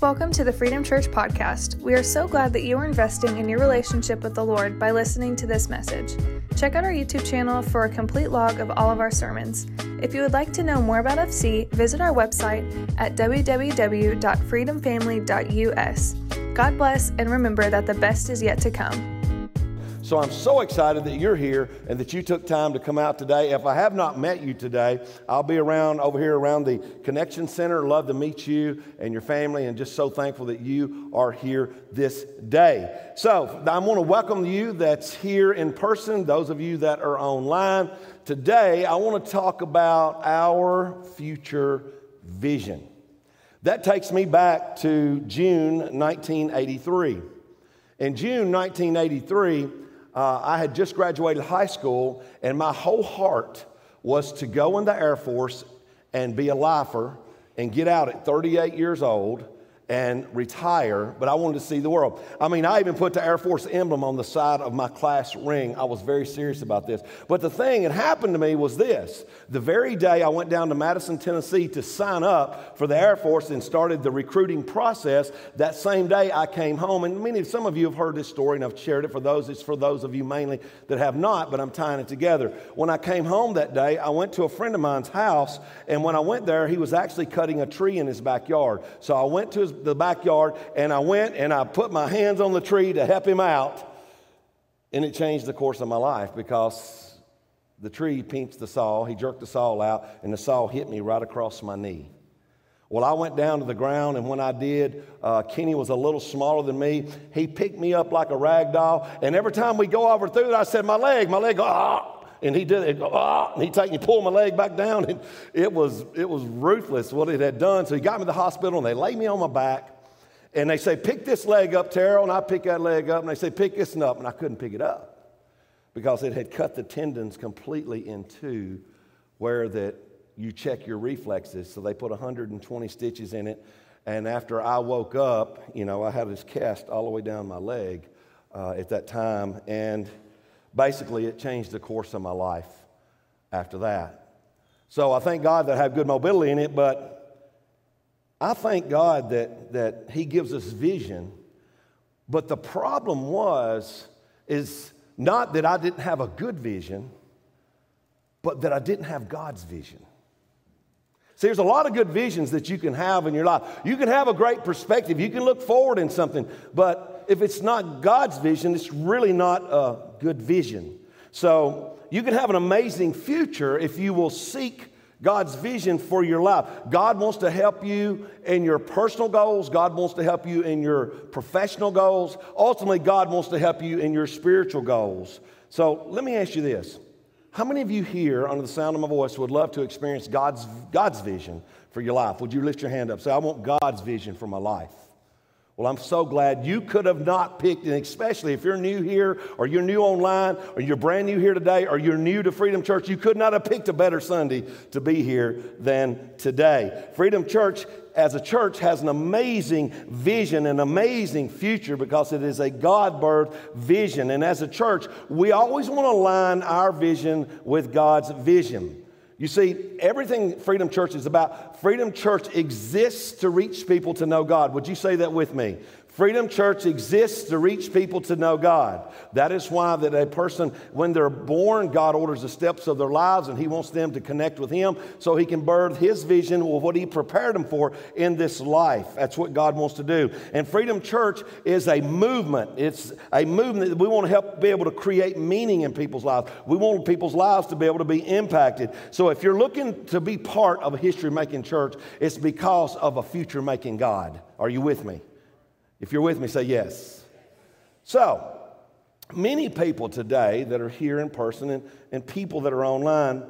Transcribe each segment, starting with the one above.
Welcome to the Freedom Church podcast. We are so glad that you are investing in your relationship with the Lord by listening to this message. Check out our YouTube channel for a complete log of all of our sermons. If you would like to know more about FC, visit our website at www.freedomfamily.us. God bless, and remember that the best is yet to come. So I'm so excited that you're here and that you took time to come out today. If I have not met you today, I'll be around over here around the Connection Center. Love to meet you and your family, and just so thankful that you are here this day. So I want to welcome you that's here in person, those of you that are online. Today, I want to talk about our future vision. That takes me back to June 1983. In June 1983, uh, I had just graduated high school, and my whole heart was to go in the Air Force and be a lifer and get out at 38 years old and retire, but I wanted to see the world. I mean, I even put the Air Force emblem on the side of my class ring. I was very serious about this. But the thing that happened to me was this the very day I went down to Madison, Tennessee to sign up for the Air Force and started the recruiting process, that same day I came home. And many, some of you have heard this story and I've shared it for those, it's for those of you mainly that have not, but I'm tying it together. When I came home that day, I went to a friend of mine's house, and when I went there, he was actually cutting a tree in his backyard. So I went to his the backyard and I went and I put my hands on the tree to help him out. And it changed the course of my life because the tree pinched the saw. He jerked the saw out and the saw hit me right across my knee. Well, I went down to the ground, and when I did, uh, Kenny was a little smaller than me. He picked me up like a rag doll, and every time we go over through it, I said, "My leg, my leg." Ah! And he did it, ah, and he take me, pull my leg back down, and it was it was ruthless what it had done. So he got me to the hospital, and they lay me on my back, and they say, pick this leg up, Terrell, and I pick that leg up, and they say, pick this up, and I couldn't pick it up because it had cut the tendons completely in two, where that you check your reflexes. So they put 120 stitches in it, and after I woke up, you know, I had this cast all the way down my leg uh, at that time, and basically, it changed the course of my life after that. So I thank God that I have good mobility in it, but I thank God that, that He gives us vision. But the problem was, is not that I didn't have a good vision, but that I didn't have God's vision. See, there's a lot of good visions that you can have in your life. You can have a great perspective, you can look forward in something, but if it's not God's vision, it's really not a good vision. So you can have an amazing future if you will seek God's vision for your life. God wants to help you in your personal goals. God wants to help you in your professional goals. Ultimately, God wants to help you in your spiritual goals. So let me ask you this. How many of you here, under the sound of my voice, would love to experience God's, God's vision for your life? Would you lift your hand up? Say, I want God's vision for my life. Well, I'm so glad you could have not picked, and especially if you're new here, or you're new online, or you're brand new here today, or you're new to Freedom Church, you could not have picked a better Sunday to be here than today. Freedom Church, as a church, has an amazing vision, an amazing future because it is a God birthed vision. And as a church, we always want to align our vision with God's vision. You see, everything Freedom Church is about, Freedom Church exists to reach people to know God. Would you say that with me? Freedom Church exists to reach people to know God. That is why that a person, when they're born, God orders the steps of their lives and He wants them to connect with Him so He can birth His vision of what He prepared them for in this life. That's what God wants to do. And Freedom Church is a movement. It's a movement that we want to help be able to create meaning in people's lives. We want people's lives to be able to be impacted. So if you're looking to be part of a history making church, it's because of a future making God. Are you with me? If you're with me, say yes. So, many people today that are here in person and, and people that are online,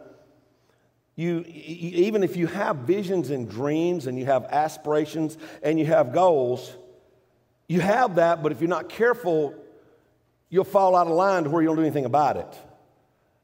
you, even if you have visions and dreams and you have aspirations and you have goals, you have that, but if you're not careful, you'll fall out of line to where you don't do anything about it.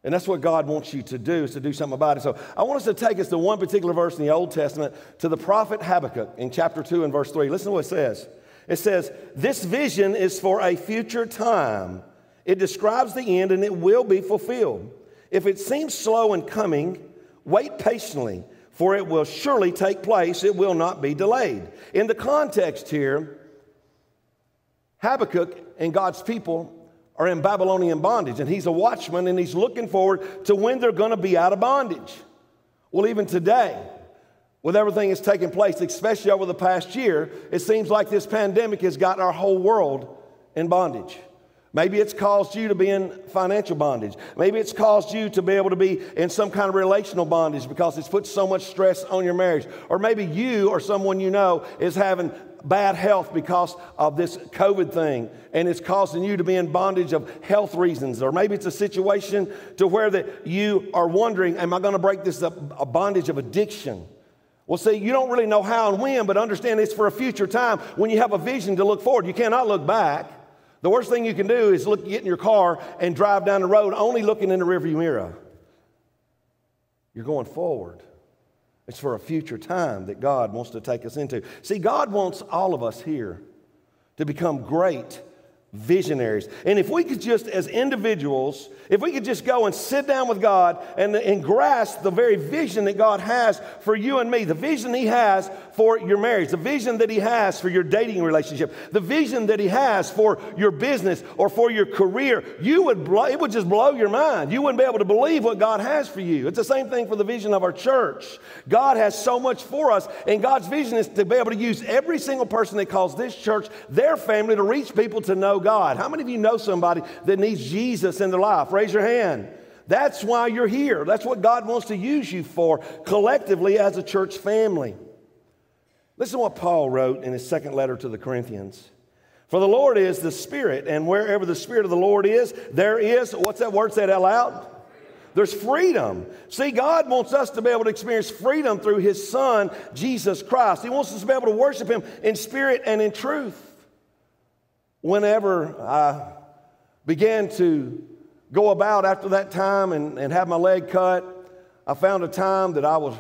And that's what God wants you to do, is to do something about it. So I want us to take us to one particular verse in the Old Testament, to the prophet Habakkuk in chapter 2 and verse 3. Listen to what it says. It says, This vision is for a future time. It describes the end and it will be fulfilled. If it seems slow in coming, wait patiently, for it will surely take place, it will not be delayed. In the context here, Habakkuk and God's people are in Babylonian bondage, and he's a watchman and he's looking forward to when they're going to be out of bondage. Well, even today, with everything that's taken place, especially over the past year, it seems like this pandemic has got our whole world in bondage. Maybe it's caused you to be in financial bondage. Maybe it's caused you to be able to be in some kind of relational bondage because it's put so much stress on your marriage. Or maybe you or someone you know is having bad health because of this COVID thing and it's causing you to be in bondage of health reasons. Or maybe it's a situation to where that you are wondering, am I going to break this up, a bondage of addiction? Well, see, you don't really know how and when, but understand it's for a future time when you have a vision to look forward. You cannot look back. The worst thing you can do is look, get in your car and drive down the road only looking in the rearview mirror. You're going forward. It's for a future time that God wants to take us into. See, God wants all of us here to become great visionaries. And if we could just, as individuals, if we could just go and sit down with God and, and grasp the very vision that God has for you and me, the vision He has for your marriage, the vision that He has for your dating relationship, the vision that He has for your business or for your career, you would blow, it would just blow your mind. You wouldn't be able to believe what God has for you. It's the same thing for the vision of our church. God has so much for us, and God's vision is to be able to use every single person that calls this church their family to reach people to know God. How many of you know somebody that needs Jesus in their life? Raise your hand. That's why you're here. That's what God wants to use you for collectively as a church family. Listen to what Paul wrote in his second letter to the Corinthians. For the Lord is the Spirit, and wherever the Spirit of the Lord is, there is, what's that word said out loud? There's freedom. See, God wants us to be able to experience freedom through His Son, Jesus Christ. He wants us to be able to worship Him in spirit and in truth whenever I began to go about after that time and, and have my leg cut, I found a time that I was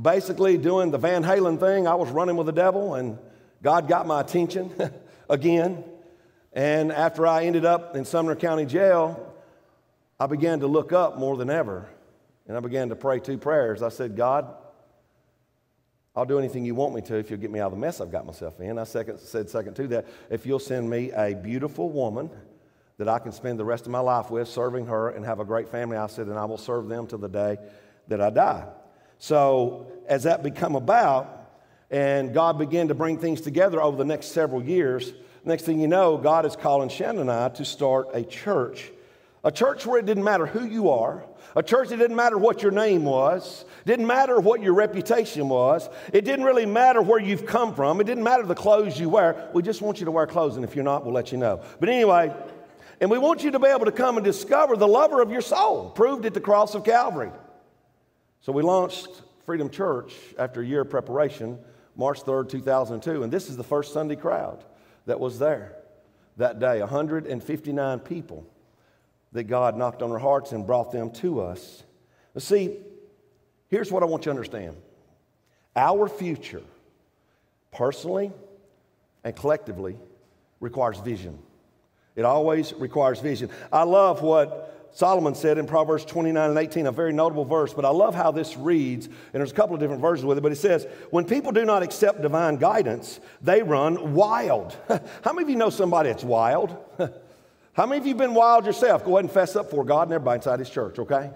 basically doing the Van Halen thing. I was running with the devil, and God got my attention again. And after I ended up in Sumner County Jail, I began to look up more than ever. And I began to pray two prayers. I said, God, I'll do anything you want me to if you'll get me out of the mess I've got myself in. I second, said second to that, if you'll send me a beautiful woman that I can spend the rest of my life with, serving her and have a great family, I said, and I will serve them to the day that I die. So as that become about, and God began to bring things together over the next several years, next thing you know, God is calling Shannon and I to start a church. A church where it didn't matter who you are, a church that didn't matter what your name was, didn't matter what your reputation was, it didn't really matter where you've come from, it didn't matter the clothes you wear. We just want you to wear clothes, and if you're not, we'll let you know. But anyway, and we want you to be able to come and discover the lover of your soul, proved at the cross of Calvary. So we launched Freedom Church after a year of preparation, March 3rd, 2002. And this is the first Sunday crowd that was there that day 159 people that God knocked on our hearts and brought them to us. But see, here's what I want you to understand our future, personally and collectively, requires vision. It always requires vision. I love what Solomon said in Proverbs 29 and 18, a very notable verse, but I love how this reads, and there's a couple of different versions with it, but it says, When people do not accept divine guidance, they run wild. how many of you know somebody that's wild? How many of you have been wild yourself? Go ahead and fess up for God and everybody inside His church, okay?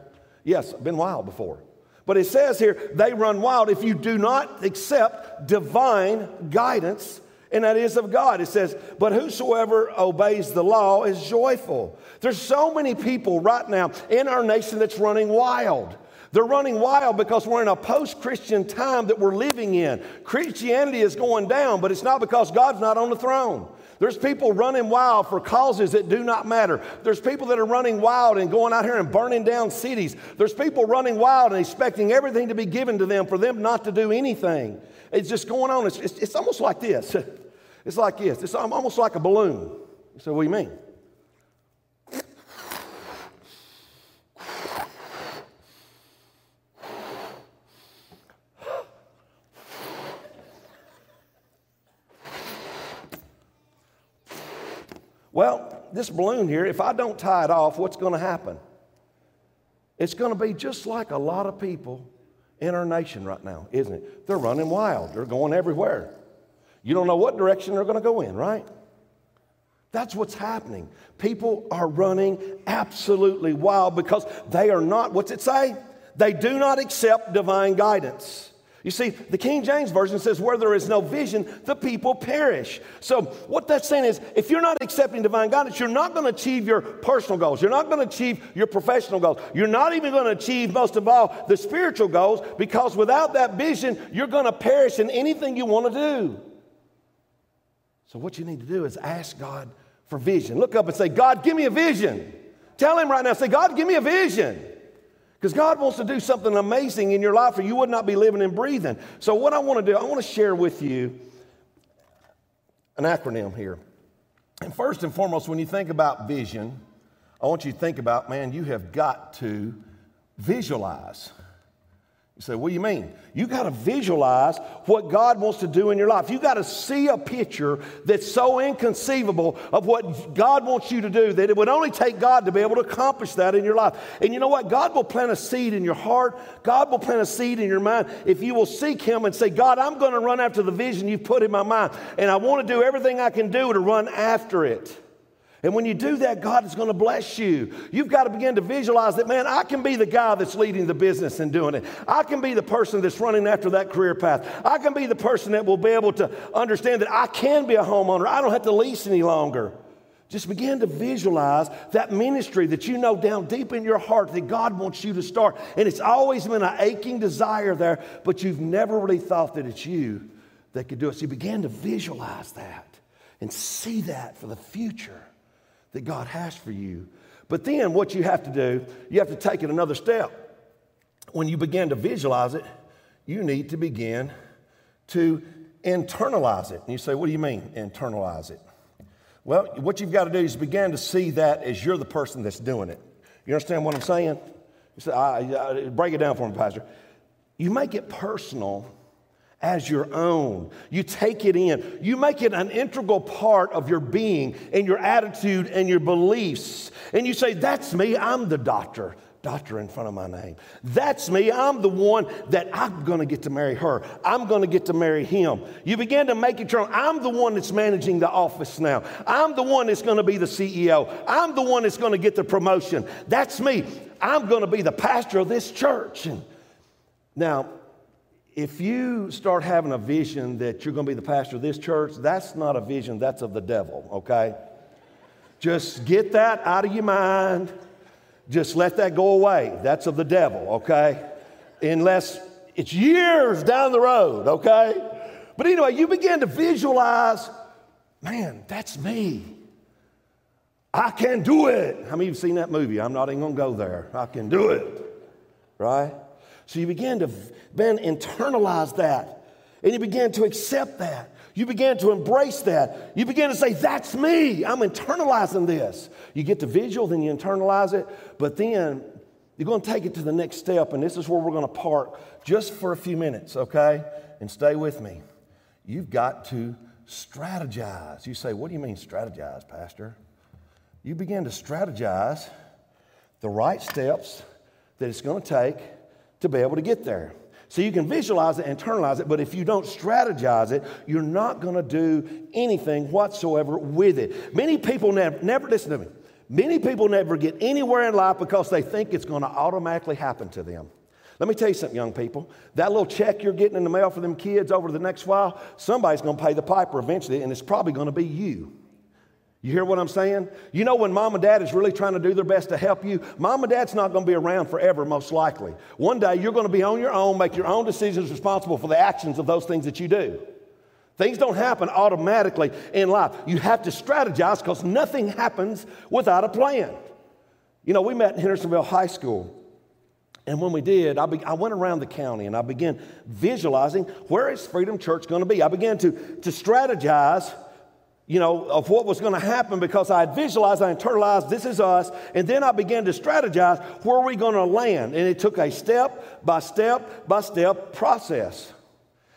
Yes, I've been wild before. But it says here, they run wild if you do not accept divine guidance, and that is of God. It says, but whosoever obeys the law is joyful. There's so many people right now in our nation that's running wild. They're running wild because we're in a post Christian time that we're living in. Christianity is going down, but it's not because God's not on the throne. There's people running wild for causes that do not matter. There's people that are running wild and going out here and burning down cities. There's people running wild and expecting everything to be given to them for them not to do anything. It's just going on. It's, it's, it's almost like this. It's like this. It's almost like a balloon. So, what do you mean? Well, this balloon here, if I don't tie it off, what's going to happen? It's going to be just like a lot of people in our nation right now, isn't it? They're running wild, they're going everywhere. You don't know what direction they're going to go in, right? That's what's happening. People are running absolutely wild because they are not, what's it say? They do not accept divine guidance. You see, the King James Version says, where there is no vision, the people perish. So, what that's saying is, if you're not accepting divine guidance, you're not going to achieve your personal goals. You're not going to achieve your professional goals. You're not even going to achieve, most of all, the spiritual goals because without that vision, you're going to perish in anything you want to do. So, what you need to do is ask God for vision. Look up and say, God, give me a vision. Tell Him right now, say, God, give me a vision. Because God wants to do something amazing in your life or you would not be living and breathing. So, what I want to do, I want to share with you an acronym here. And first and foremost, when you think about vision, I want you to think about, man, you have got to visualize. You say, what do you mean? You got to visualize what God wants to do in your life. You got to see a picture that's so inconceivable of what God wants you to do that it would only take God to be able to accomplish that in your life. And you know what? God will plant a seed in your heart. God will plant a seed in your mind if you will seek Him and say, God, I'm going to run after the vision you've put in my mind. And I want to do everything I can do to run after it. And when you do that, God is going to bless you. You've got to begin to visualize that, man, I can be the guy that's leading the business and doing it. I can be the person that's running after that career path. I can be the person that will be able to understand that I can be a homeowner. I don't have to lease any longer. Just begin to visualize that ministry that you know down deep in your heart that God wants you to start. And it's always been an aching desire there, but you've never really thought that it's you that could do it. So you begin to visualize that and see that for the future that God has for you. But then what you have to do, you have to take it another step. When you begin to visualize it, you need to begin to internalize it. And you say, What do you mean, internalize it? Well, what you've got to do is begin to see that as you're the person that's doing it. You understand what I'm saying? You say, I, I, break it down for me, Pastor. You make it personal as your own. You take it in. You make it an integral part of your being and your attitude and your beliefs. And you say, That's me. I'm the doctor. Doctor in front of my name. That's me. I'm the one that I'm going to get to marry her. I'm going to get to marry him. You begin to make it your own. I'm the one that's managing the office now. I'm the one that's going to be the CEO. I'm the one that's going to get the promotion. That's me. I'm going to be the pastor of this church. And now, if you start having a vision that you're going to be the pastor of this church, that's not a vision, that's of the devil, okay? Just get that out of your mind. Just let that go away. That's of the devil, okay? Unless it's years down the road, okay? But anyway, you begin to visualize, man, that's me. I can do it. How many of you have seen that movie? I'm not even going to go there. I can do it, right? So you begin to then internalize that. And you begin to accept that. You begin to embrace that. You begin to say, That's me. I'm internalizing this. You get the visual, then you internalize it. But then you're going to take it to the next step. And this is where we're going to park just for a few minutes, okay? And stay with me. You've got to strategize. You say, What do you mean strategize, Pastor? You begin to strategize the right steps that it's going to take to be able to get there. So you can visualize it, internalize it, but if you don't strategize it, you're not going to do anything whatsoever with it. Many people never, never, listen to me, many people never get anywhere in life because they think it's going to automatically happen to them. Let me tell you something, young people. That little check you're getting in the mail for them kids over the next while, somebody's going to pay the piper eventually, and it's probably going to be you. You hear what I'm saying? You know, when mom and dad is really trying to do their best to help you, mom and dad's not going to be around forever, most likely. One day you're going to be on your own, make your own decisions responsible for the actions of those things that you do. Things don't happen automatically in life. You have to strategize because nothing happens without a plan. You know, we met in Hendersonville High School. And when we did, I, be, I, went around the county and I began visualizing where is Freedom Church going to be. I began to, to strategize you know, of what was going to happen because I had visualized, I internalized, this is us. And then I began to strategize where are we going to land. And it took a step by step by step process.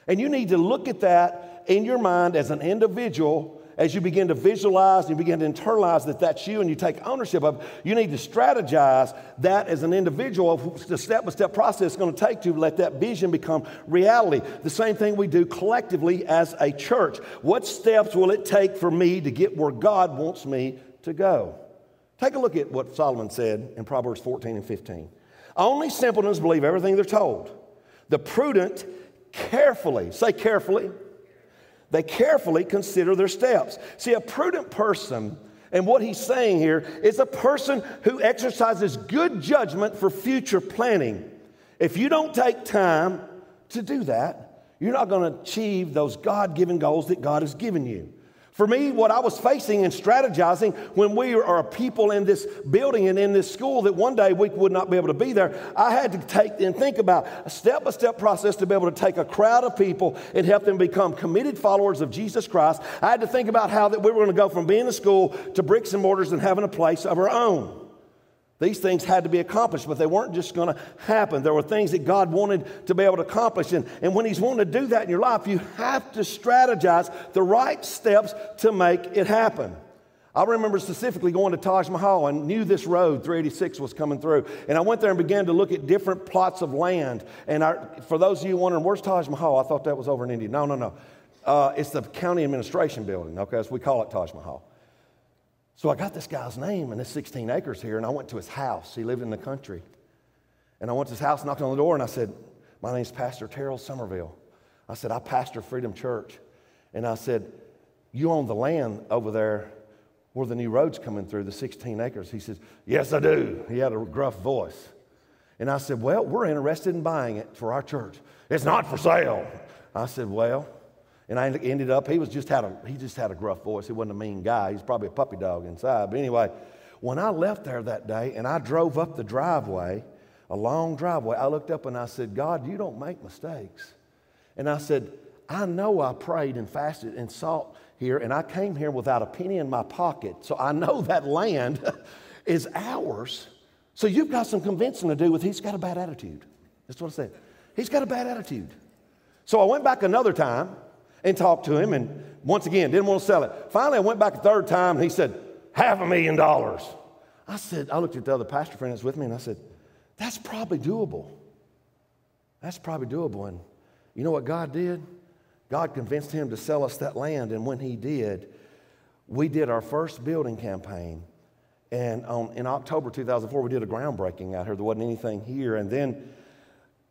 And you need to look at that in your mind as an individual as you begin to visualize and you begin to internalize that that's you and you take ownership of you need to strategize that as an individual, the step by step process it's going to take to let that vision become reality. The same thing we do collectively as a church. What steps will it take for me to get where God wants me to go? Take a look at what Solomon said in Proverbs 14 and 15. Only simpletons believe everything they're told. The prudent carefully, say carefully, they carefully consider their steps. See, a prudent person, and what he's saying here is a person who exercises good judgment for future planning. If you don't take time to do that, you're not going to achieve those God given goals that God has given you. For me, what I was facing and strategizing when we are a people in this building and in this school that one day we would not be able to be there, I had to take and think about a step by step process to be able to take a crowd of people and help them become committed followers of Jesus Christ. I had to think about how that we were going to go from being a school to bricks and mortars and having a place of our own. These things had to be accomplished, but they weren't just going to happen. There were things that God wanted to be able to accomplish. And, and when He's wanting to do that in your life, you have to strategize the right steps to make it happen. I remember specifically going to Taj Mahal and knew this road, 386, was coming through. And I went there and began to look at different plots of land. And I, for those of you wondering, where's Taj Mahal? I thought that was over in India. No, no, no. Uh, it's the county administration building, okay? As we call it Taj Mahal. So I got this guy's name and his 16 acres here, and I went to his house. He lived in the country. And I went to his house, knocked on the door, and I said, My name's Pastor Terrell Somerville. I said, I pastor Freedom Church. And I said, You own the land over there where the new road's coming through, the 16 acres. He says, Yes, I do. He had a gruff voice. And I said, Well, we're interested in buying it for our church. It's not for sale. I said, Well, and I ended up, he was just had a, he just had a gruff voice. He wasn't a mean guy. He's probably a puppy dog inside. But anyway, when I left there that day and I drove up the driveway, a long driveway, I looked up and I said, God, you don't make mistakes. And I said, I know I prayed and fasted and sought here, and I came here without a penny in my pocket. So I know that land is ours. So you've got some convincing to do with he's got a bad attitude. That's what I said. He's got a bad attitude. So I went back another time and talked to him. And once again, didn't want to sell it. Finally, I went back a third time and he said, half a million dollars. I said, I looked at the other pastor friend that's with me and I said, that's probably doable. That's probably doable. And you know what God did? God convinced him to sell us that land. And when he did, we did our first building campaign. And on, in October 2004, we did a groundbreaking out here. There wasn't anything here. And then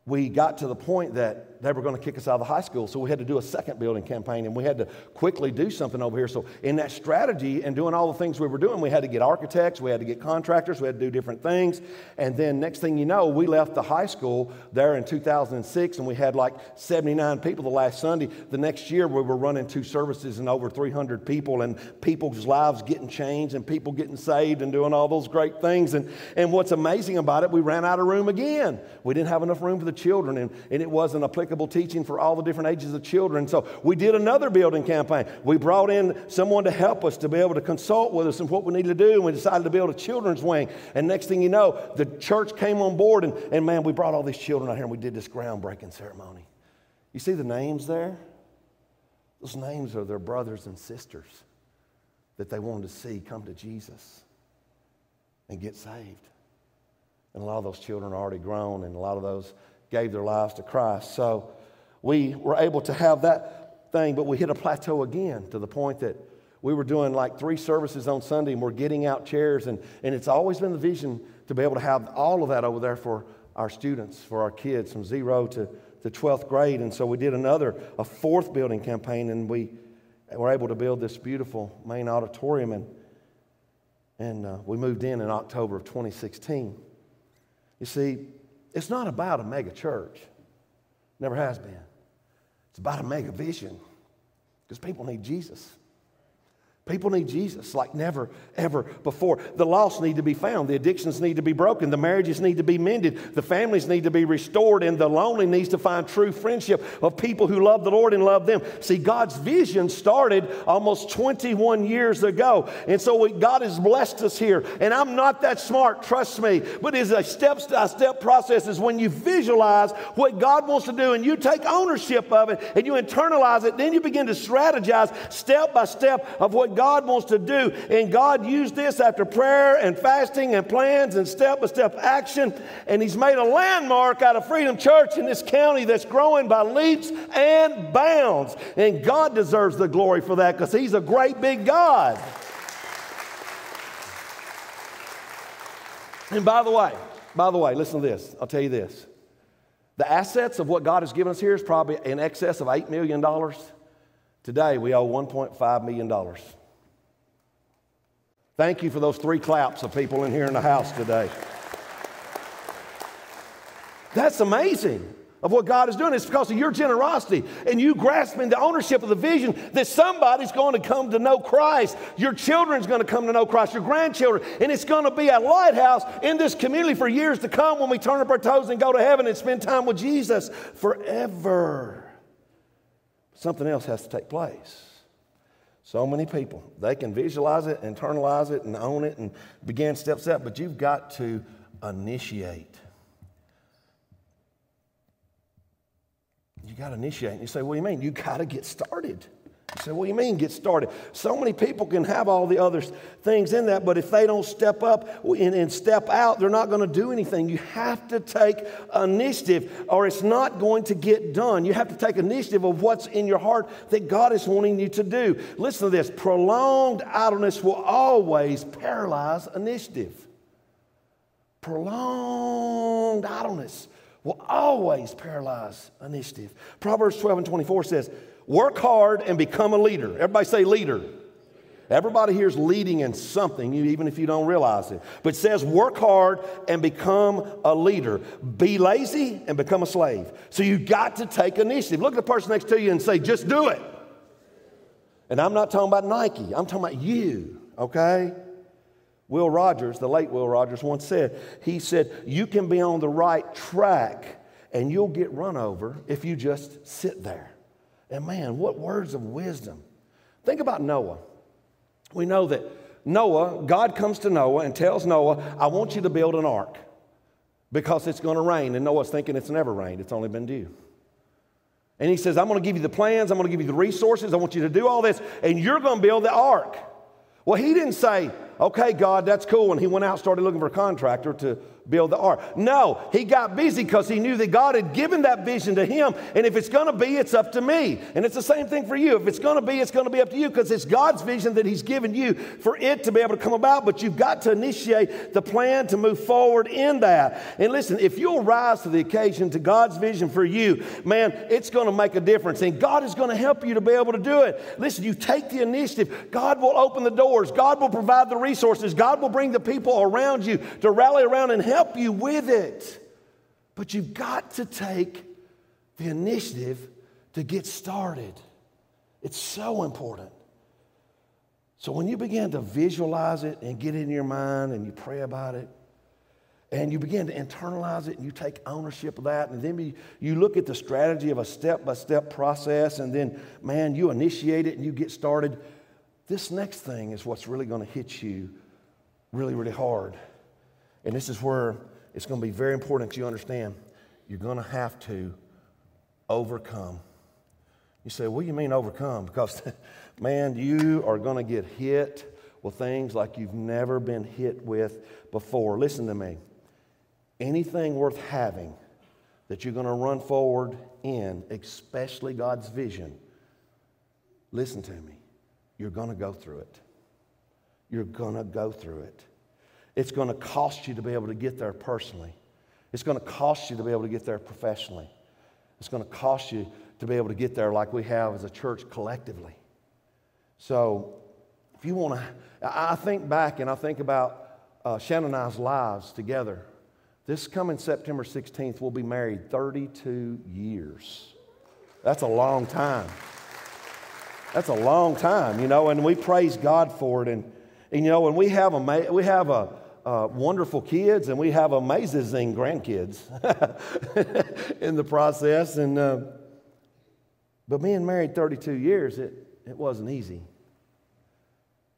we got to the point that they were going to kick us out of the high school. So we had to do a second building campaign and we had to quickly do something over here. So, in that strategy and doing all the things we were doing, we had to get architects, we had to get contractors, we had to do different things. And then, next thing you know, we left the high school there in 2006 and we had like 79 people the last Sunday. The next year, we were running two services and over 300 people and people's lives getting changed and people getting saved and doing all those great things. And, and what's amazing about it, we ran out of room again. We didn't have enough room for the children and, and it wasn't applicable teaching for all the different ages of children. So we did another building campaign. We brought in someone to help us to be able to consult with us and what we needed to do. And we decided to build a children's wing. And next thing you know, the church came on board and, and man, we brought all these children out here and we did this groundbreaking ceremony. You see the names there? Those names are their brothers and sisters that they wanted to see come to Jesus and get saved. And a lot of those children are already grown, and a lot of those gave their lives to Christ. So we were able to have that thing, but we hit a plateau again to the point that we were doing like three services on Sunday and we're getting out chairs. And, and it's always been the vision to be able to have all of that over there for our students, for our kids from zero to the 12th grade. And so we did another, a fourth building campaign, and we were able to build this beautiful main auditorium. And, and uh, we moved in in October of 2016. You see, it's not about a mega church, never has been. It's about a mega vision because people need Jesus. People need Jesus like never, ever before. The lost need to be found. The addictions need to be broken. The marriages need to be mended. The families need to be restored. And the lonely needs to find true friendship of people who love the Lord and love them. See, God's vision started almost 21 years ago. And so we, God has blessed us here. And I'm not that smart, trust me. But it's a step by step process is when you visualize what God wants to do and you take ownership of it and you internalize it, then you begin to strategize step by step of what God wants to do. And God used this after prayer and fasting and plans and step by step action. And He's made a landmark out of Freedom Church in this county that's growing by leaps and bounds. And God deserves the glory for that because He's a great big God. And by the way, by the way, listen to this. I'll tell you this. The assets of what God has given us here is probably in excess of $8 million. Today, we owe $1.5 million. Thank you for those three claps of people in here in the house today. That's amazing of what God is doing. It's because of your generosity and you grasping the ownership of the vision that somebody's going to come to know Christ. Your children's going to come to know Christ, your grandchildren, and it's going to be a lighthouse in this community for years to come when we turn up our toes and go to heaven and spend time with Jesus forever. Something else has to take place. So many people, they can visualize it, internalize it, and own it and begin step step, but you've got to initiate. You got to initiate. And you say, What do you mean? You got to get started. You say, What do you mean get started? So many people can have all the other things in that, but if they don't step up and, and step out, they're not going to do anything. You have to take initiative or it's not going to get done. You have to take initiative of what's in your heart that God is wanting you to do. Listen to this prolonged idleness will always paralyze initiative. Prolonged idleness will always paralyze initiative. Proverbs 12 and 24 says, Work hard and become a leader. Everybody say leader. Everybody here is leading in something, even if you don't realize it. But it says, work hard and become a leader. Be lazy and become a slave. So you've got to take initiative. Look at the person next to you and say, just do it. And I'm not talking about Nike, I'm talking about you, okay? Will Rogers, the late Will Rogers, once said, he said, You can be on the right track and you'll get run over if you just sit there. And man, what words of wisdom. Think about Noah. We know that Noah, God comes to Noah and tells Noah, I want you to build an ark because it's going to rain. And Noah's thinking it's never rained, it's only been dew. And he says, I'm going to give you the plans, I'm going to give you the resources, I want you to do all this, and you're going to build the ark. Well, he didn't say, okay, God, that's cool. And he went out started looking for a contractor to build the ark. No, he got busy because he knew that God had given that vision to him. And if it's going to be, it's up to me. And it's the same thing for you. If it's going to be, it's going to be up to you because it's God's vision that he's given you for it to be able to come about. But you've got to initiate the plan to move forward in that. And listen, if you'll rise to the occasion to God's vision for you, man, it's going to make a difference. And God is going to help you to be able to do it. Listen, you take the initiative. God will open the doors. God will provide the resources. God will bring the people around you to rally around and help help you with it. But you've got to take the initiative to get started. It's so important. So when you begin to visualize it and get it in your mind and you pray about it, and you begin to internalize it and you take ownership of that, and then you, you look at the strategy of a step by step process, and then, man, you initiate it and you get started. This next thing is what's really going to hit you really, really hard. And this is where it's going to be very important that you understand you're going to have to overcome. You say, what do you mean overcome? Because, man, you are going to get hit with things like you've never been hit with before. Listen to me. Anything worth having that you're going to run forward in, especially God's vision, listen to me. You're going to go through it. You're going to go through it. It's going to cost you to be able to get there personally. It's going to cost you to be able to get there professionally. It's going to cost you to be able to get there like we have as a church collectively. So, if you want to, I think back and I think about uh, Shannon and I's lives together. This coming September 16th, we'll be married 32 years. That's a long time. That's a long time, you know, and we praise God for it. And, and you know, and we have, a, we have a, uh, wonderful kids and we have amazing grandkids in the process. And, uh, but being married 32 years, it, it wasn't easy.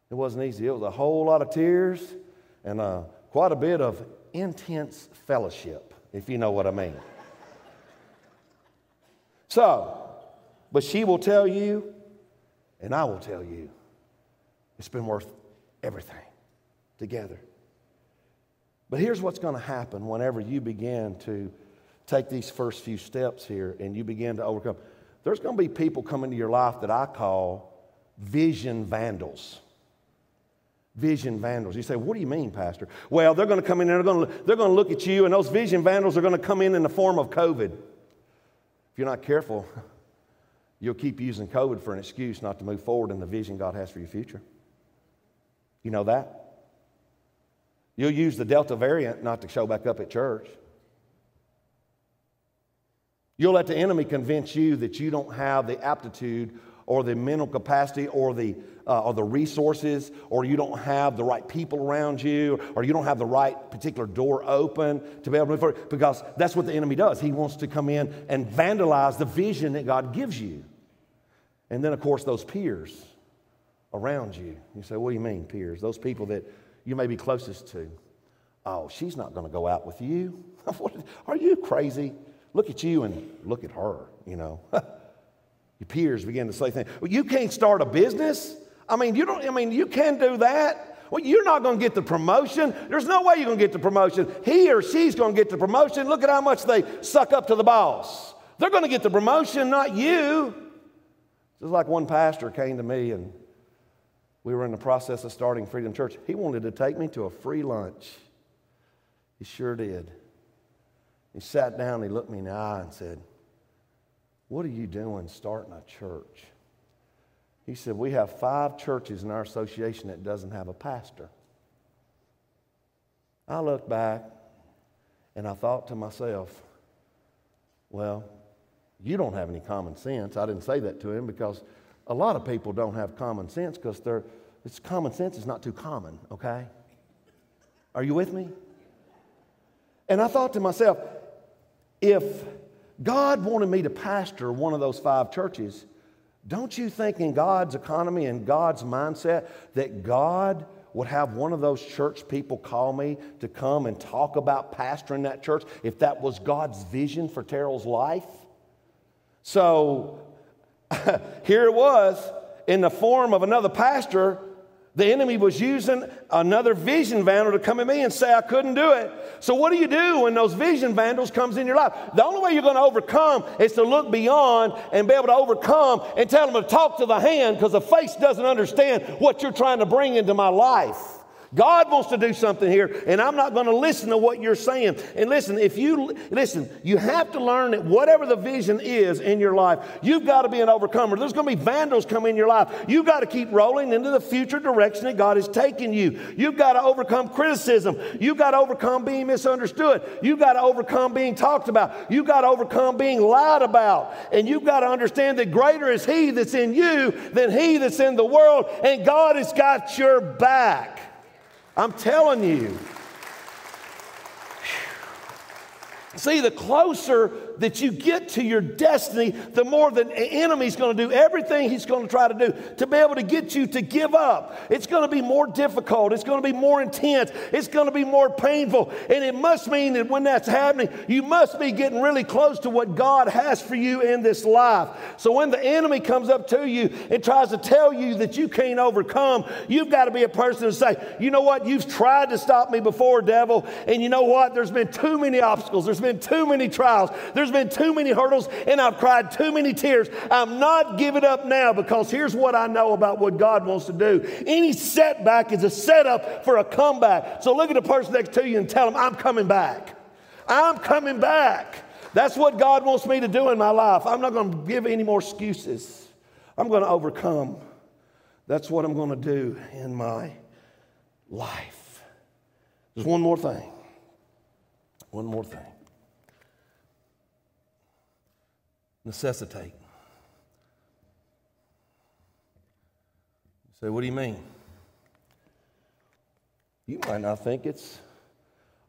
It wasn't easy. It was a whole lot of tears and uh, quite a bit of intense fellowship, if you know what I mean. so, but she will tell you, and I will tell you, it's been worth everything together. But here's what's going to happen whenever you begin to take these first few steps here and you begin to overcome. There's going to be people come into your life that I call vision vandals. Vision vandals. You say, what do you mean, Pastor? Well, they're going to come in and they're going to, they're going to look at you, and those vision vandals are going to come in in the form of COVID. If you're not careful, you'll keep using COVID for an excuse not to move forward in the vision God has for your future. You know that? You'll use the Delta variant not to show back up at church. You'll let the enemy convince you that you don't have the aptitude or the mental capacity or the, uh, or the resources, or you don't have the right people around you, or you don't have the right particular door open to be able to move forward. Because that's what the enemy does. He wants to come in and vandalize the vision that God gives you. And then, of course, those peers around you. You say, What do you mean, peers? Those people that you may be closest to. Oh, she's not going to go out with you. Are you crazy? Look at you and look at her, you know. Your peers begin to say things. Well, you can't start a business. I mean, you don't, I mean, you can do that. Well, you're not going to get the promotion. There's no way you're going to get the promotion. He or she's going to get the promotion. Look at how much they suck up to the boss. They're going to get the promotion, not you. Just like one pastor came to me and we were in the process of starting Freedom Church. He wanted to take me to a free lunch. He sure did. He sat down, he looked me in the eye and said, What are you doing starting a church? He said, We have five churches in our association that doesn't have a pastor. I looked back and I thought to myself, Well, you don't have any common sense. I didn't say that to him because a lot of people don't have common sense because they're, it's common sense is not too common, okay? Are you with me? And I thought to myself, if God wanted me to pastor one of those five churches, don't you think in God's economy and God's mindset that God would have one of those church people call me to come and talk about pastoring that church if that was God's vision for Terrell's life? So here it was in the form of another pastor. The enemy was using another vision vandal to come at me and say I couldn't do it. So what do you do when those vision vandals comes in your life? The only way you're going to overcome is to look beyond and be able to overcome and tell them to talk to the hand because the face doesn't understand what you're trying to bring into my life. God wants to do something here, and I'm not going to listen to what you're saying. And listen, if you listen, you have to learn that whatever the vision is in your life, you've got to be an overcomer. There's going to be vandals come in your life. You've got to keep rolling into the future direction that God is taking you. You've got to overcome criticism. You've got to overcome being misunderstood. You've got to overcome being talked about. You've got to overcome being lied about. And you've got to understand that greater is He that's in you than He that's in the world. And God has got your back. I'm telling you. See, the closer that you get to your destiny, the more the enemy's going to do everything he's going to try to do to be able to get you to give up. It's going to be more difficult. It's going to be more intense. It's going to be more painful. And it must mean that when that's happening, you must be getting really close to what God has for you in this life. So when the enemy comes up to you and tries to tell you that you can't overcome, you've got to be a person to say, you know what? You've tried to stop me before, devil. And you know what? There's been too many obstacles. There's been too many trials. There's there's been too many hurdles and I've cried too many tears. I'm not giving up now because here's what I know about what God wants to do. Any setback is a setup for a comeback. So look at the person next to you and tell them, I'm coming back. I'm coming back. That's what God wants me to do in my life. I'm not going to give any more excuses. I'm going to overcome. That's what I'm going to do in my life. There's one more thing. One more thing. Necessitate. say, what do you mean? You might not think it's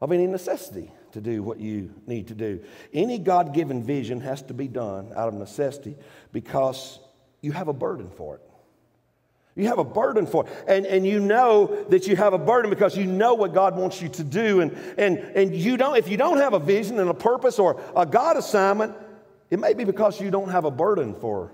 of any necessity to do what you need to do. Any God given vision has to be done out of necessity because you have a burden for it. You have a burden for it. And, and you know that you have a burden because you know what God wants you to do. And, and, and you don't, if you don't have a vision and a purpose or a God assignment, it may be because you don't have a burden for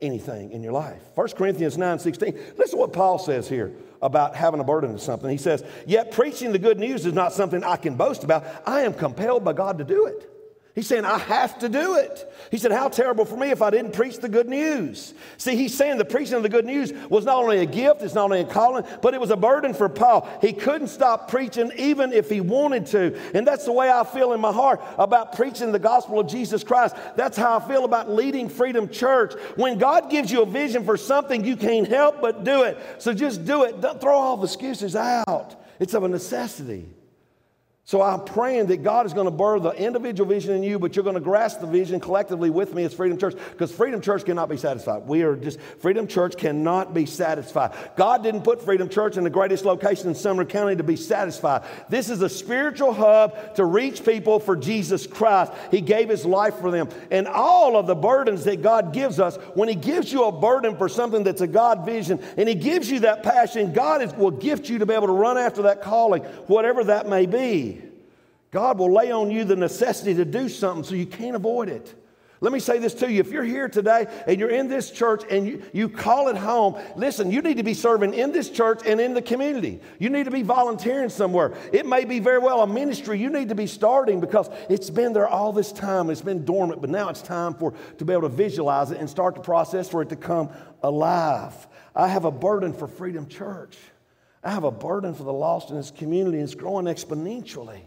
anything in your life. 1 Corinthians 9 16. Listen to what Paul says here about having a burden of something. He says, Yet preaching the good news is not something I can boast about. I am compelled by God to do it. He's saying, I have to do it. He said, How terrible for me if I didn't preach the good news. See, he's saying the preaching of the good news was not only a gift, it's not only a calling, but it was a burden for Paul. He couldn't stop preaching even if he wanted to. And that's the way I feel in my heart about preaching the gospel of Jesus Christ. That's how I feel about leading Freedom Church. When God gives you a vision for something, you can't help but do it. So just do it. Don't throw all the excuses out. It's of a necessity. So I'm praying that God is going to birth the individual vision in you, but you're going to grasp the vision collectively with me as Freedom Church because Freedom Church cannot be satisfied. We are just, Freedom Church cannot be satisfied. God didn't put Freedom Church in the greatest location in Sumner County to be satisfied. This is a spiritual hub to reach people for Jesus Christ. He gave his life for them. And all of the burdens that God gives us, when he gives you a burden for something that's a God vision and he gives you that passion, God is, will gift you to be able to run after that calling, whatever that may be. God will lay on you the necessity to do something so you can't avoid it. Let me say this to you. If you're here today and you're in this church and you, you call it home, listen, you need to be serving in this church and in the community. You need to be volunteering somewhere. It may be very well a ministry you need to be starting because it's been there all this time. It's been dormant, but now it's time for to be able to visualize it and start the process for it to come alive. I have a burden for Freedom Church. I have a burden for the lost in this community, and it's growing exponentially.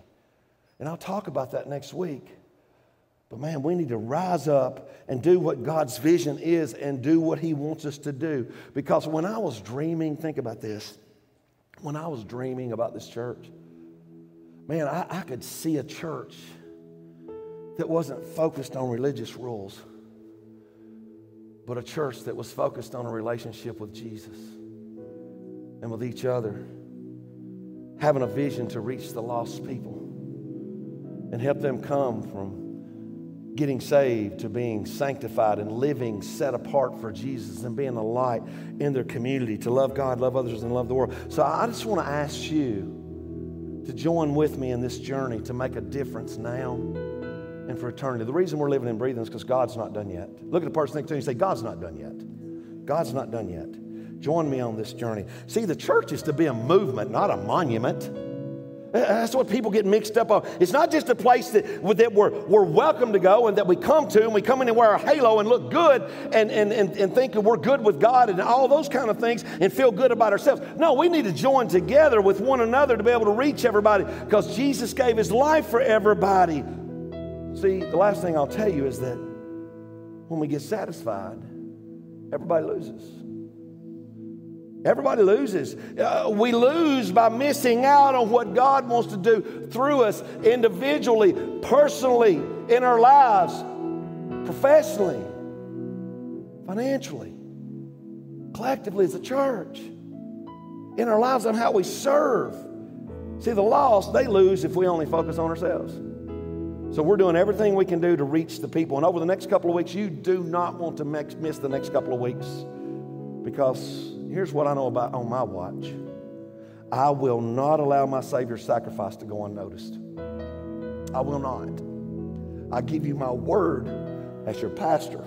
And I'll talk about that next week. But man, we need to rise up and do what God's vision is and do what He wants us to do. Because when I was dreaming, think about this. When I was dreaming about this church, man, I, I could see a church that wasn't focused on religious rules, but a church that was focused on a relationship with Jesus and with each other, having a vision to reach the lost people and help them come from getting saved to being sanctified and living set apart for Jesus and being a light in their community to love God, love others, and love the world. So I just want to ask you to join with me in this journey to make a difference now and for eternity. The reason we're living and breathing is because God's not done yet. Look at the person next to you and say, God's not done yet. God's not done yet. Join me on this journey. See, the church is to be a movement, not a monument. That's what people get mixed up on. It's not just a place that, that we're, we're welcome to go and that we come to and we come in and wear a halo and look good and, and, and, and think we're good with God and all those kind of things and feel good about ourselves. No, we need to join together with one another to be able to reach everybody because Jesus gave his life for everybody. See, the last thing I'll tell you is that when we get satisfied, everybody loses. Everybody loses. Uh, we lose by missing out on what God wants to do through us individually, personally, in our lives, professionally, financially, collectively as a church, in our lives on how we serve. See, the lost, they lose if we only focus on ourselves. So we're doing everything we can do to reach the people. And over the next couple of weeks, you do not want to miss the next couple of weeks because Here's what I know about on my watch I will not allow my Savior's sacrifice to go unnoticed. I will not. I give you my word as your pastor.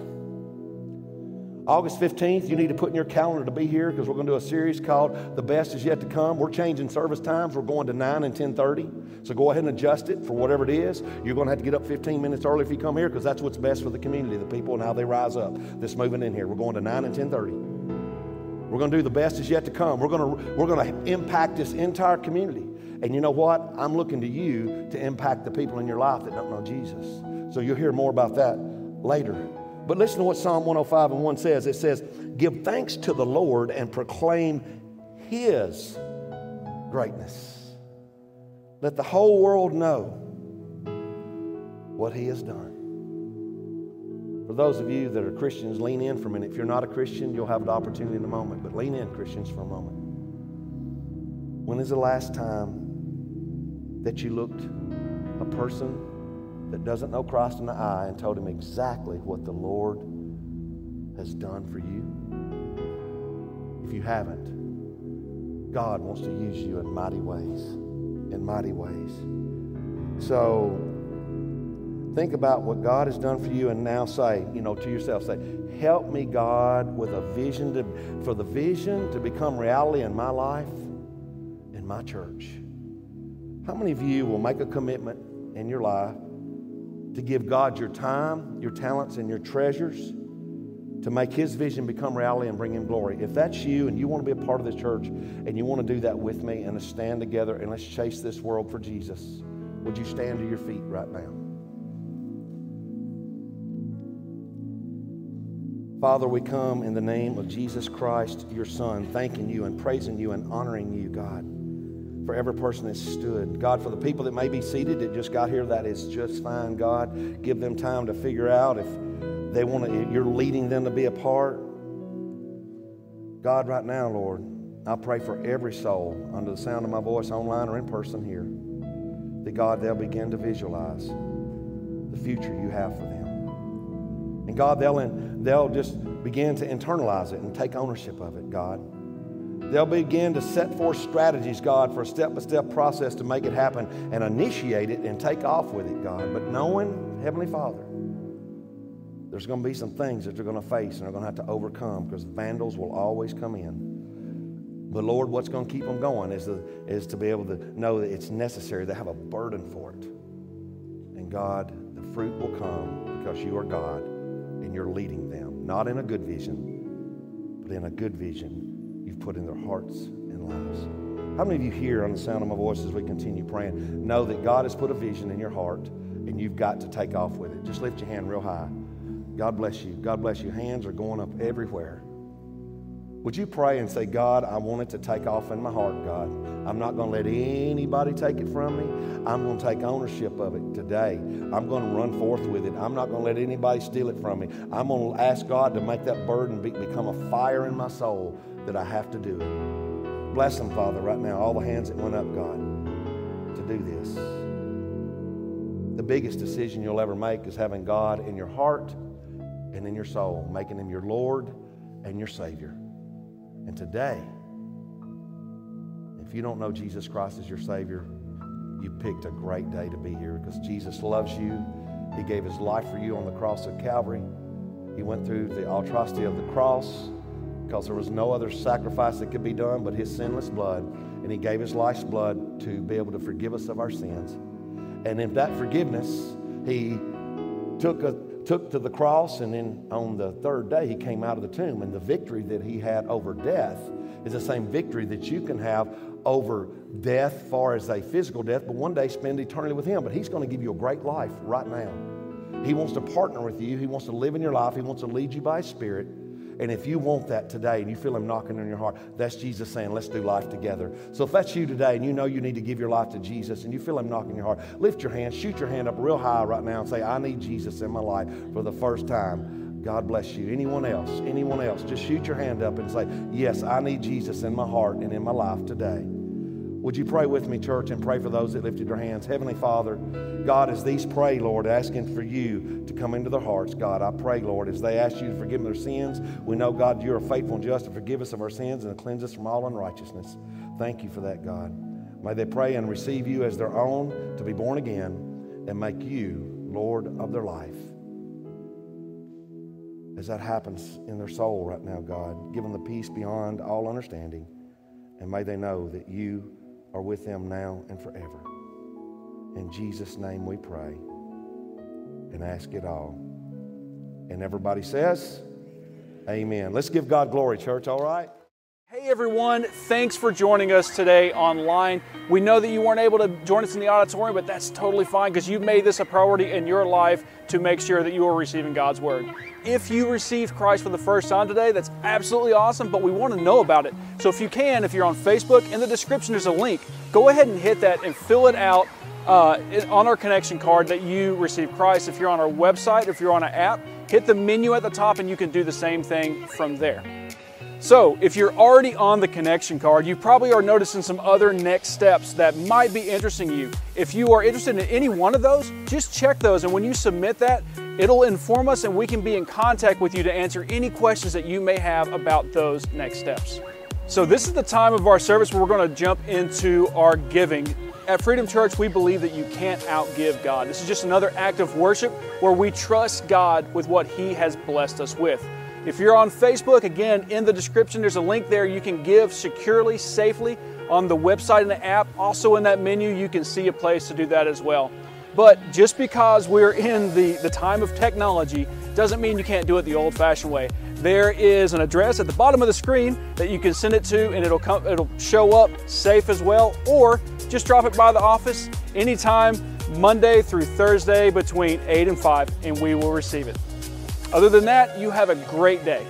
August 15th, you need to put in your calendar to be here because we're going to do a series called The Best Is Yet to Come. We're changing service times. We're going to 9 and 10.30. So go ahead and adjust it for whatever it is. You're going to have to get up 15 minutes early if you come here because that's what's best for the community, the people, and how they rise up that's moving in here. We're going to 9 and 10.30. We're going to do the best is yet to come. We're going to, we're going to impact this entire community. And you know what? I'm looking to you to impact the people in your life that don't know Jesus. So you'll hear more about that later. But listen to what Psalm 105 and 1 says. It says, Give thanks to the Lord and proclaim his greatness. Let the whole world know what he has done. For those of you that are Christians, lean in for a minute. If you're not a Christian, you'll have an opportunity in a moment, but lean in, Christians, for a moment. When is the last time that you looked a person that doesn't know Christ in the eye and told him exactly what the Lord has done for you? If you haven't, God wants to use you in mighty ways, in mighty ways. So think about what God has done for you and now say, you know, to yourself, say, help me, God, with a vision to, for the vision to become reality in my life in my church. How many of you will make a commitment in your life to give God your time, your talents, and your treasures to make His vision become reality and bring Him glory? If that's you and you want to be a part of this church and you want to do that with me and let's stand together and let's chase this world for Jesus, would you stand to your feet right now? Father, we come in the name of Jesus Christ, your Son, thanking you and praising you and honoring you, God for every person that stood. God, for the people that may be seated that just got here, that is just fine, God. Give them time to figure out if they want to, you're leading them to be a part. God, right now, Lord, I pray for every soul under the sound of my voice, online or in person here, that God, they'll begin to visualize the future you have for them. And God, they'll, they'll just begin to internalize it and take ownership of it, God. They'll begin to set forth strategies, God, for a step by step process to make it happen and initiate it and take off with it, God. But knowing, Heavenly Father, there's going to be some things that they're going to face and they're going to have to overcome because vandals will always come in. But Lord, what's going to keep them going is, the, is to be able to know that it's necessary. They have a burden for it. And God, the fruit will come because you are God and you're leading them, not in a good vision, but in a good vision you've put in their hearts and lives. How many of you here on the sound of my voice as we continue praying know that God has put a vision in your heart and you've got to take off with it? Just lift your hand real high. God bless you. God bless you. Hands are going up everywhere. Would you pray and say, God, I want it to take off in my heart, God. I'm not going to let anybody take it from me. I'm going to take ownership of it today. I'm going to run forth with it. I'm not going to let anybody steal it from me. I'm going to ask God to make that burden be, become a fire in my soul that I have to do it. Bless them, Father, right now. All the hands that went up, God, to do this. The biggest decision you'll ever make is having God in your heart and in your soul, making Him your Lord and your Savior. And today, if you don't know Jesus Christ as your Savior, you picked a great day to be here because Jesus loves you. He gave His life for you on the cross of Calvary. He went through the atrocity of the cross because there was no other sacrifice that could be done but his sinless blood. And he gave his life's blood to be able to forgive us of our sins. And in that forgiveness, he took, a, took to the cross, and then on the third day, he came out of the tomb. And the victory that he had over death is the same victory that you can have over death, far as a physical death, but one day spend eternity with him. But he's going to give you a great life right now. He wants to partner with you. He wants to live in your life. He wants to lead you by his spirit. And if you want that today and you feel Him knocking on your heart, that's Jesus saying, let's do life together. So if that's you today and you know you need to give your life to Jesus and you feel Him knocking your heart, lift your hand, shoot your hand up real high right now and say, I need Jesus in my life for the first time. God bless you. Anyone else? Anyone else? Just shoot your hand up and say, Yes, I need Jesus in my heart and in my life today. Would you pray with me, church, and pray for those that lifted their hands? Heavenly Father, God, as these pray, Lord, asking for you to come into their hearts, God, I pray, Lord, as they ask you to forgive them their sins, we know, God, you are faithful and just to forgive us of our sins and to cleanse us from all unrighteousness. Thank you for that, God. May they pray and receive you as their own to be born again and make you Lord of their life. As that happens in their soul right now, God, give them the peace beyond all understanding. And may they know that you are with them now and forever. In Jesus' name we pray and ask it all. And everybody says, Amen. Let's give God glory, church, all right? Hey everyone, thanks for joining us today online. We know that you weren't able to join us in the auditorium, but that's totally fine because you've made this a priority in your life to make sure that you are receiving God's Word. If you received Christ for the first time today, that's absolutely awesome, but we want to know about it. So if you can, if you're on Facebook, in the description there's a link. Go ahead and hit that and fill it out uh, on our connection card that you received Christ. If you're on our website, if you're on an app, hit the menu at the top and you can do the same thing from there. So, if you're already on the connection card, you probably are noticing some other next steps that might be interesting you. If you are interested in any one of those, just check those, and when you submit that, it'll inform us and we can be in contact with you to answer any questions that you may have about those next steps. So, this is the time of our service where we're going to jump into our giving. At Freedom Church, we believe that you can't outgive God. This is just another act of worship where we trust God with what He has blessed us with. If you're on Facebook, again, in the description, there's a link there. You can give securely, safely on the website and the app. Also, in that menu, you can see a place to do that as well. But just because we're in the, the time of technology doesn't mean you can't do it the old fashioned way. There is an address at the bottom of the screen that you can send it to, and it'll, come, it'll show up safe as well. Or just drop it by the office anytime, Monday through Thursday between 8 and 5, and we will receive it. Other than that, you have a great day.